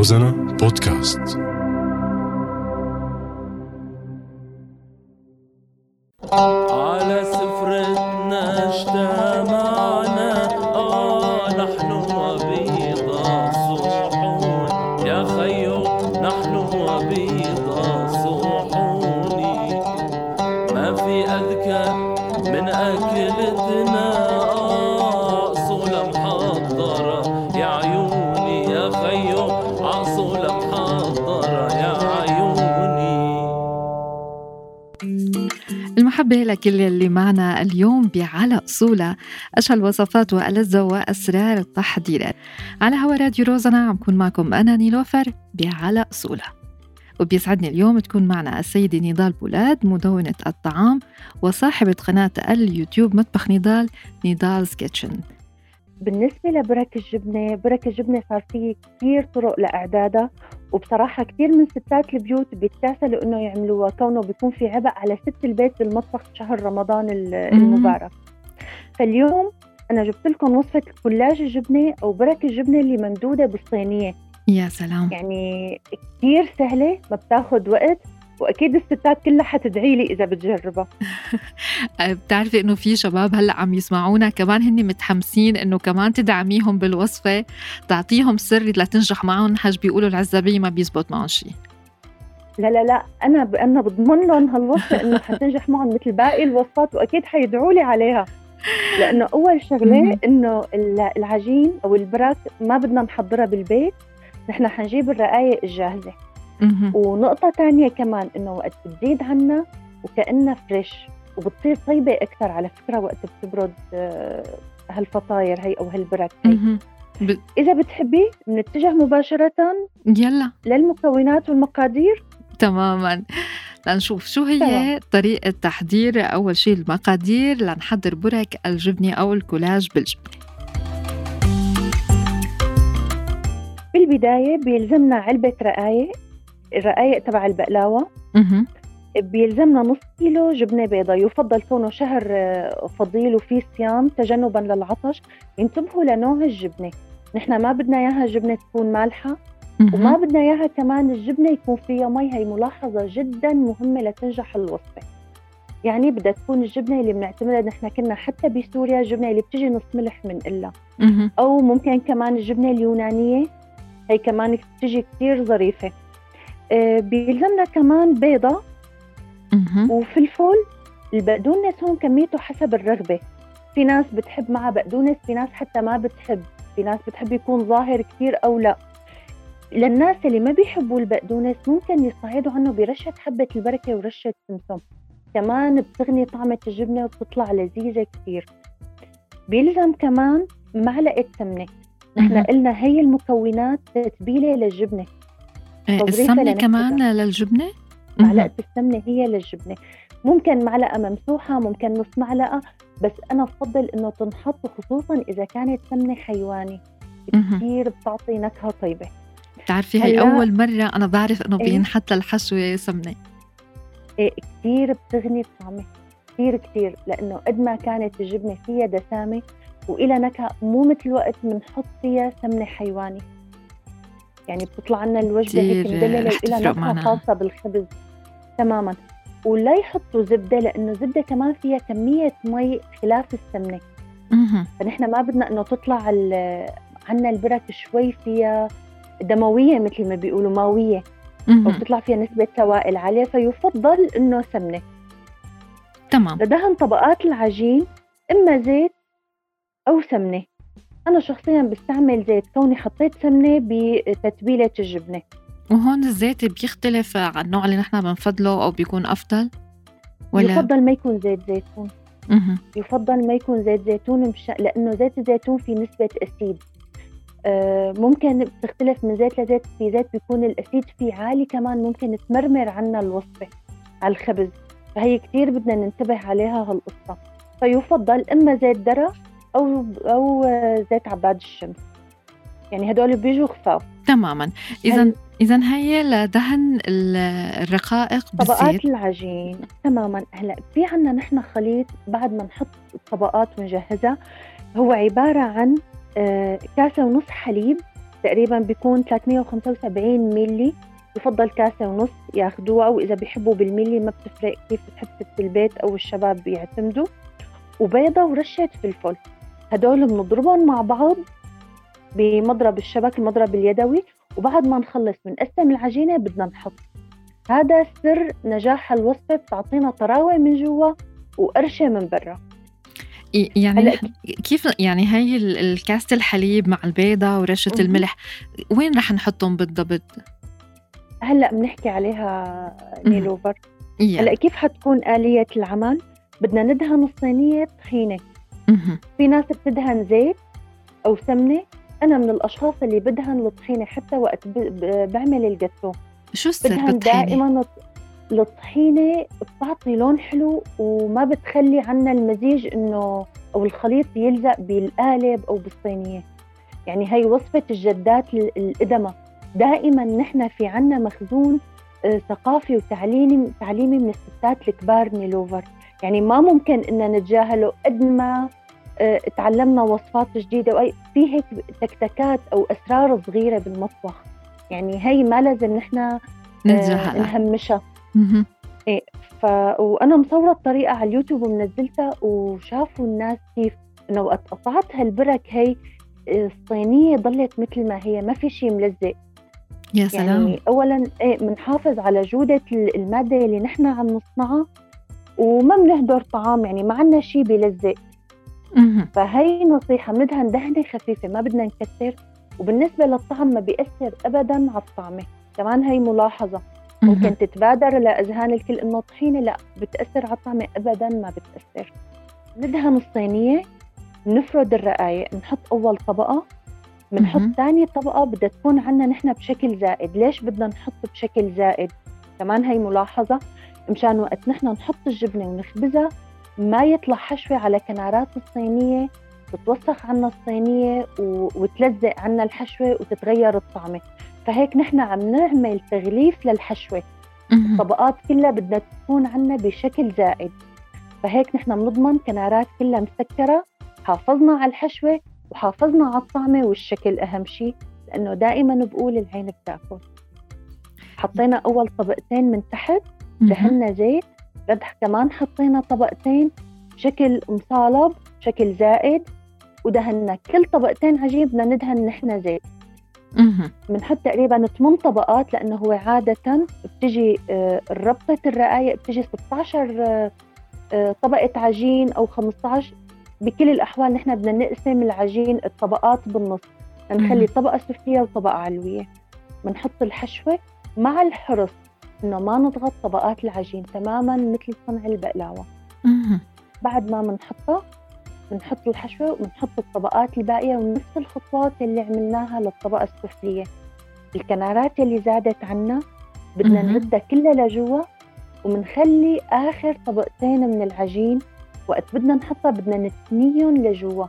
Rosanna Podcast. المحبة لكل اللي معنا اليوم بعلى أصولها أشهى الوصفات وألذ وأسرار التحضيرات على هوا راديو روزنة عم كون معكم أنا نيلوفر بعلى أصولها وبيسعدني اليوم تكون معنا السيدة نضال بولاد مدونة الطعام وصاحبة قناة اليوتيوب مطبخ نضال Nidal's Kitchen بالنسبة لبرك الجبنة برك الجبنة صار فيه كثير طرق لإعدادها وبصراحة كثير من ستات البيوت بيتكاسلوا إنه يعملوها كونه بيكون في عبء على ست البيت بالمطبخ شهر رمضان ال- المبارك. فاليوم أنا جبت لكم وصفة كلاج الجبنة أو برك الجبنة اللي ممدودة بالصينية. يا سلام. يعني كثير سهلة ما بتاخد وقت. وأكيد الستات كلها حتدعي لي إذا بتجربها أه، بتعرفي إنه في شباب هلأ عم يسمعونا كمان هن متحمسين إنه كمان تدعميهم بالوصفة تعطيهم سر لتنجح معهم حج بيقولوا العزابية ما بيزبط معهم شيء لا لا لا أنا ب... أنا بضمن لهم هالوصفة إنه حتنجح معهم مثل باقي الوصفات وأكيد حيدعوا لي عليها لأنه أول شغلة. إنه ال- العجين أو البراك ما بدنا نحضرها بالبيت نحن حنجيب الرقايق الجاهزة. ونقطة تانية كمان إنه وقت بتزيد عنا وكانها فريش وبتصير طيبة أكثر على فكرة وقت بتبرد آه، هالفطاير هي أو هالبراك هي. ب... إذا بتحبي بنتجه مباشرة يلا. للمكونات والمقادير. تماما. لنشوف شو هي تمام. طريقة تحضير أول شيء المقادير. لنحضر برك الجبنة أو الكولاج بالجبنة. بالبداية بيلزمنا علبة رقايق. الرقايق تبع البقلاوة مهم. بيلزمنا نص كيلو جبنة بيضة يفضل كونه شهر آه، فضيل وفيه صيام تجنبا للعطش. انتبهوا لنوع الجبنة. نحن ما بدنا إياها جبنة تكون مالحة وما. بدنا إياها كمان الجبنة يكون فيها مي. هي ملاحظة جدا مهمة لتنجح الوصفة. يعني بدها تكون الجبنة اللي بنعتمدها. نحن كنا حتى بسوريا الجبنة اللي بتجي نص ملح من إلا. أو ممكن كمان الجبنة اليونانية. هي كمان بتجي كتير ظريفة. بيلزمنا كمان بيضة. وفلفل البقدونس هون كميته حسب الرغبة. في ناس بتحب معها بقدونس في ناس حتى ما بتحب. في ناس بتحب يكون ظاهر كتير أو لا. للناس اللي ما بيحبوا البقدونس ممكن يصعدوا عنه برشة حبة البركة ورشة سمسم. كمان بتغني طعمة الجبنة وبتطلع لذيذة كتير. بيلزم كمان معلقة سمنة نحن. قلنا هي المكونات تتبيلة للجبنة. السمنة لنفسها. كمان للجبنة؟ معلقة السمنة هي للجبنة. ممكن معلقة ممسوحة ممكن نص معلقة بس أنا بفضل إنه تنحط خصوصا إذا كانت سمنة حيواني. كثير بتعطي نكهة طيبة. بتعرفي هي أول مرة أنا بعرف إنه إيه. بينحط للحشوة سمنة. إيه كثير بتغني الطعمة كثير كثير لأنه قد ما كانت الجبنة فيها دسامة وإلى نكهة مو مثل وقت بنحط فيها سمنة حيواني. يعني بتطلع لنا الوجبة هيك نكهة معنا. خاصة بالخبز. تماما. ولا يحطوا زبدة لأنه الزبدة كمان فيها كمية مي خلاف السمنة. مهم. فنحن ما بدنا إنه تطلع عنا البرك شوي فيها دموية مثل ما بيقولوا ماوية. أو مهم. بتطلع فيها نسبة سوائل عالية فيفضل إنه سمنة. تمام. لدهن طبقات العجين إما زيت أو سمنة. أنا شخصيا بستعمل زيت كوني حطيت سمنة بتتبيلة الجبنه وهون الزيت بيختلف عن النوع اللي نحن بنفضله أو بيكون أفضل؟ ولا؟ يفضل ما يكون زيت زيتون. مهم. يفضل ما يكون زيت زيتون مش... لأنه زيت الزيتون فيه نسبة أسيد. آه، ممكن بتختلف من زيت لزيت في زيت بيكون الأسيد فيه عالي كمان ممكن تمرمر عنا الوصفة على الخبز. فهي كتير بدنا ننتبه عليها هالقصة. فيفضل إما زيت ذرة أو أو زيت عباد الشمس. يعني هدول بيجوا خفاف تماما. إذا هل- إذا هي لدهن ال- الرقائق طبقات بالزيت. العجين. تماما. هلأ في عنا نحن خليط بعد ما نحط الطبقات ونجهزها. هو عبارة عن آه، كاسة ونص حليب. تقريبا بيكون 375 ملي يفضل كاسة ونص ياخدوها وإذا بيحبوا بالملي ما بتفرق كيف بتحب ست البيت أو الشباب بيعتمدوا وبيضة ورشة فلفل. هدول بنضربهم مع بعض بمضرب الشبك المضرب اليدوي وبعد ما نخلص بنقسم العجينة بدنا نحط. هذا سر نجاح الوصفة بتعطينا طراوة من جوا وقرشة من برا. يعني كيف يعني هي الكاسة الحليب مع البيضة ورشة الملح وين رح نحطهم بالضبط؟ هلا بنحكي عليها نيلوفر هلا كيف حتكون آلية العمل؟ بدنا ندهن الصينية طحينة. في ناس بتدهن زيت أو سمنة. أنا من الأشخاص اللي بدهن الطحينة حتى وقت بعمل الجاتو. شو السر بدهن دائما الطحينة بتعطي لون حلو وما بتخلي عنا المزيج إنه أو الخليط يلزق بالقالب أو بالصينية. يعني هي وصفة الجدات القدمة دائما نحن في عنا مخزون آه، ثقافي وتعليمي تعليمي من الستات الكبار نيلوفر يعني ما ممكن ان نتجاهله قد ما آه، تعلمنا وصفات جديدة. واي في هيك تكتكات أو أسرار صغيرة بالمطبخ. يعني هي ما لازم نحن آه، نهمشها. إيه ف وأنا مصورة الطريقة على اليوتيوب ومنزلتها وشافوا الناس كيف إنه وقت قطعت هالبرك هي الصينية ضلت مثل ما هي ما في شيء ملزق. يا سلام. يعني اولا إيه بنحافظ على جودة المادة اللي نحن عم نصنعها. وما بنهدر طعام يعني ما عندنا شيء بيلزق فهي نصيحة بندهن دهنة خفيفة ما بدنا نكثر وبالنسبة للطعم ما بيأثر ابدا على الطعمة. كمان هي ملاحظة. ممكن تتبادر لأذهان الكل إنه طحينة لا بتأثر على الطعمة ابدا ما بتأثر. ندهن الصينية نفرد الرقايق نحط أول طبقة. بنحط ثاني طبقة بدها تكون عنا نحن بشكل زائد. ليش بدنا نحط بشكل زائد؟ كمان هي ملاحظة. مشان وقت نحن نحط الجبنة ونخبزها ما يطلع حشوة على كنارات الصينية تتوسخ عنا الصينية و... وتلزق عنا الحشوة وتتغير الطعمة. فهيك نحن عم نعمل تغليف للحشوة. الطبقات كلها بدها تكون عنا بشكل زائد. فهيك نحن بنضمن كنارات كلها مسكرة حافظنا على الحشوة وحافظنا على الطعمة والشكل أهم شيء لأنه دائما بقول العين بتاكل. حطينا أول طبقتين من تحت. دهنا زيت ردح كمان حطينا طبقتين شكل مصالب شكل زائد ودهنا كل طبقتين عجين بدنا ندهن نحن زيت. بنحط تقريبا 8 طبقات لأنه هو عادة بتجي آه، ربطه الرقايق بتجي 16 آه، آه، طبقة عجين أو 15 بكل الأحوال نحن بدنا نقسم العجين الطبقات بالنص. نخلي طبقة سفليه وطبقة علوية. بنحط الحشوة مع الحرص. إنه ما نضغط طبقات العجين تماما مثل صنع البقلاوة. بعد ما بنحطها بنحط الحشوه وبنحط الطبقات الباقية ونفس الخطوات اللي عملناها للطبقة السفلية. الكنارات اللي زادت عنا بدنا نردها كلها لجوا وبنخلي آخر طبقتين من العجين. وقت بدنا نحطها بدنا نثنيهم لجوا.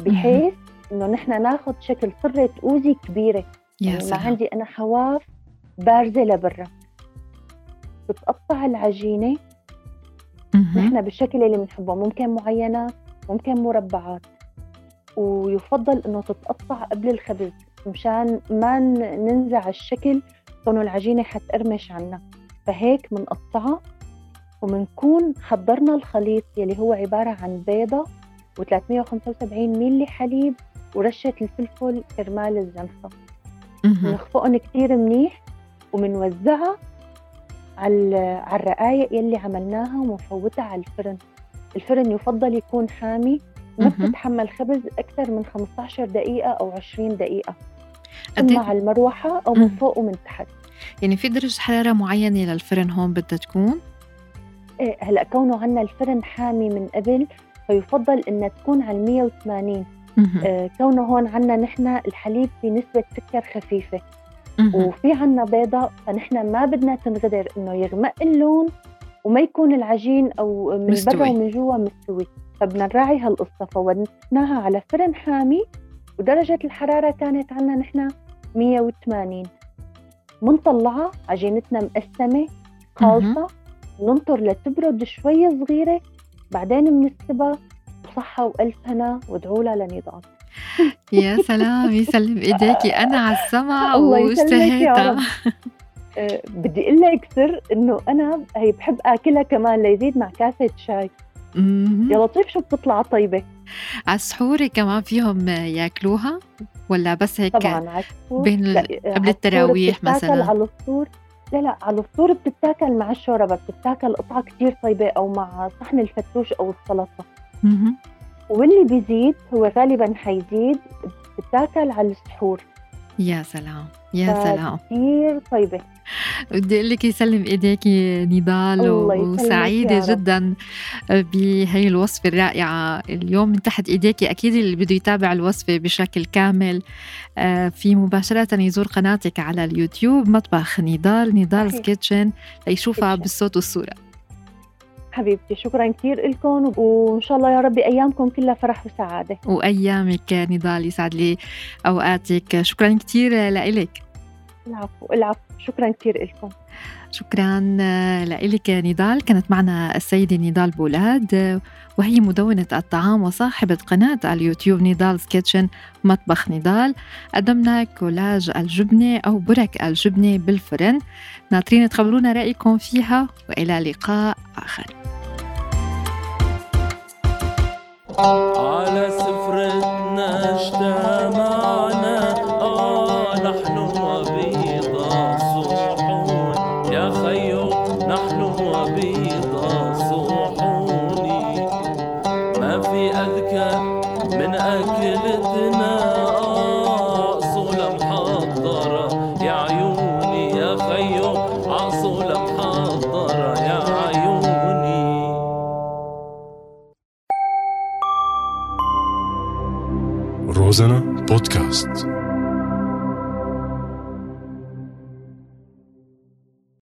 بحيث إنه نحن ناخذ شكل صرة أوزي كبيرة. يا يعني ما عندي أنا حواف بارزة لبرا. بتقطع العجينة نحن بالشكل اللي بنحبه ممكن معينات ممكن مربعات. ويفضل إنه تتقطع قبل الخبز مشان ما ننزع الشكل كونه العجينة حتقرمش عنا. فهيك بنقطعها وبنكون حضرنا الخليط يلي هو عبارة عن بيضة و375 ملي حليب ورشة الفلفل كرمال الزنخة بنخفقهم كتير منيح وبنوزعها على الرقايق يلي عملناها ومفوتها على الفرن. الفرن يفضل يكون حامي ما بتتحمل خبز أكثر من 15 دقيقة أو 20 دقيقة. إما على المروحة أو من فوق ومن تحت. يعني في درجة حرارة معينة للفرن هون بدها تكون؟ إيه هلأ كونه عندنا الفرن حامي من قبل فيفضل إنها تكون على 180 آه كونه هون عندنا نحن الحليب في نسبة سكر خفيفة. وفي عنا بيضة فنحن ما بدنا تنغدر إنه يغمق اللون وما يكون العجين أو من برا ومن جوا مستوي. فبدنا نراعي هالقصة فودناها على فرن حامي ودرجة الحرارة كانت عنا نحن 180 منطلعها عجينتنا مقسمة خالصة ننطر لتبرد شوي صغيرة بعدين بنسكبها بصحة وألف هنا وادعوا لها لنضال يا سلام يسلم إيديكي أنا على السمع. واشتهيتها أه بدي أقول لك سر إنه أنا هي بحب آكلها كمان ليزيد مع كاسة شاي. يا لطيف شو بتطلع طيبة على السحور كمان فيهم ياكلوها ولا بس هيك طبعا بين ال- لا، قبل التراويح مثلاً. على الفطور لا لا على الفطور بتتاكل مع الشوربة بتتاكل قطعه كتير طيبة أو مع صحن الفتوش أو السلطة. واللي بيزيد هو غالبا حيزيد بتتاكل على السحور يا سلام يا سلام كتير طيبة بدي أقول لك يسلم ايديكي نضال وسعيدة. جدا بهي الوصفة الرائعة اليوم من تحت ايديكي أكيد اللي بده يتابع الوصفة بشكل كامل آه، في مباشرة يزور قناتك على اليوتيوب مطبخ نضال صحيح. Kitchen ليشوفها. بالصوت والصورة حبيبتي شكرا كثير لكم وإن شاء الله يا رب أيامكم كلها فرح وسعادة. وأيامك نضال يسعد لي أوقاتك. شكرا كثير لك العفو العفو شكرا كثير لكم شكرا لك نضال. كانت معنا السيدة نضال بولاد وهي مدونة الطعام وصاحبة قناة اليوتيوب Nidal's Kitchen مطبخ نضال. قدمنا كولاج الجبنة أو برك الجبنة بالفرن. ناطرين تخبرونا رأيكم فيها وإلى لقاء آخر. على سفرتنا اجتمعنا آه نحن وبيض صحون. يا خيو نحن وبيض صحوني ما في أذكى من أكلتنا.